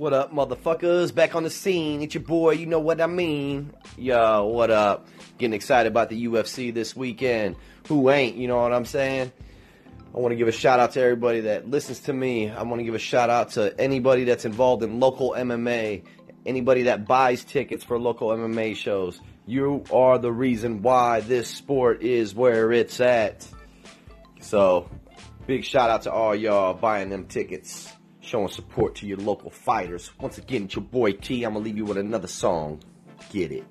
What up, motherfuckers? Back on the scene. It's your boy, you know what I mean. Yo, what up? Getting excited about the UFC this weekend. Who ain't, you know what I'm saying? I want to give a shout out to everybody that listens to me. I want to give a shout out to anybody that's involved in local MMA, anybody that buys tickets for local MMA shows. You are the reason why this sport is where it's at. So, big shout out to all y'all buying them tickets, showing support to your local fighters. Once again, it's your boy T. I'm going to leave you with another song. Get it.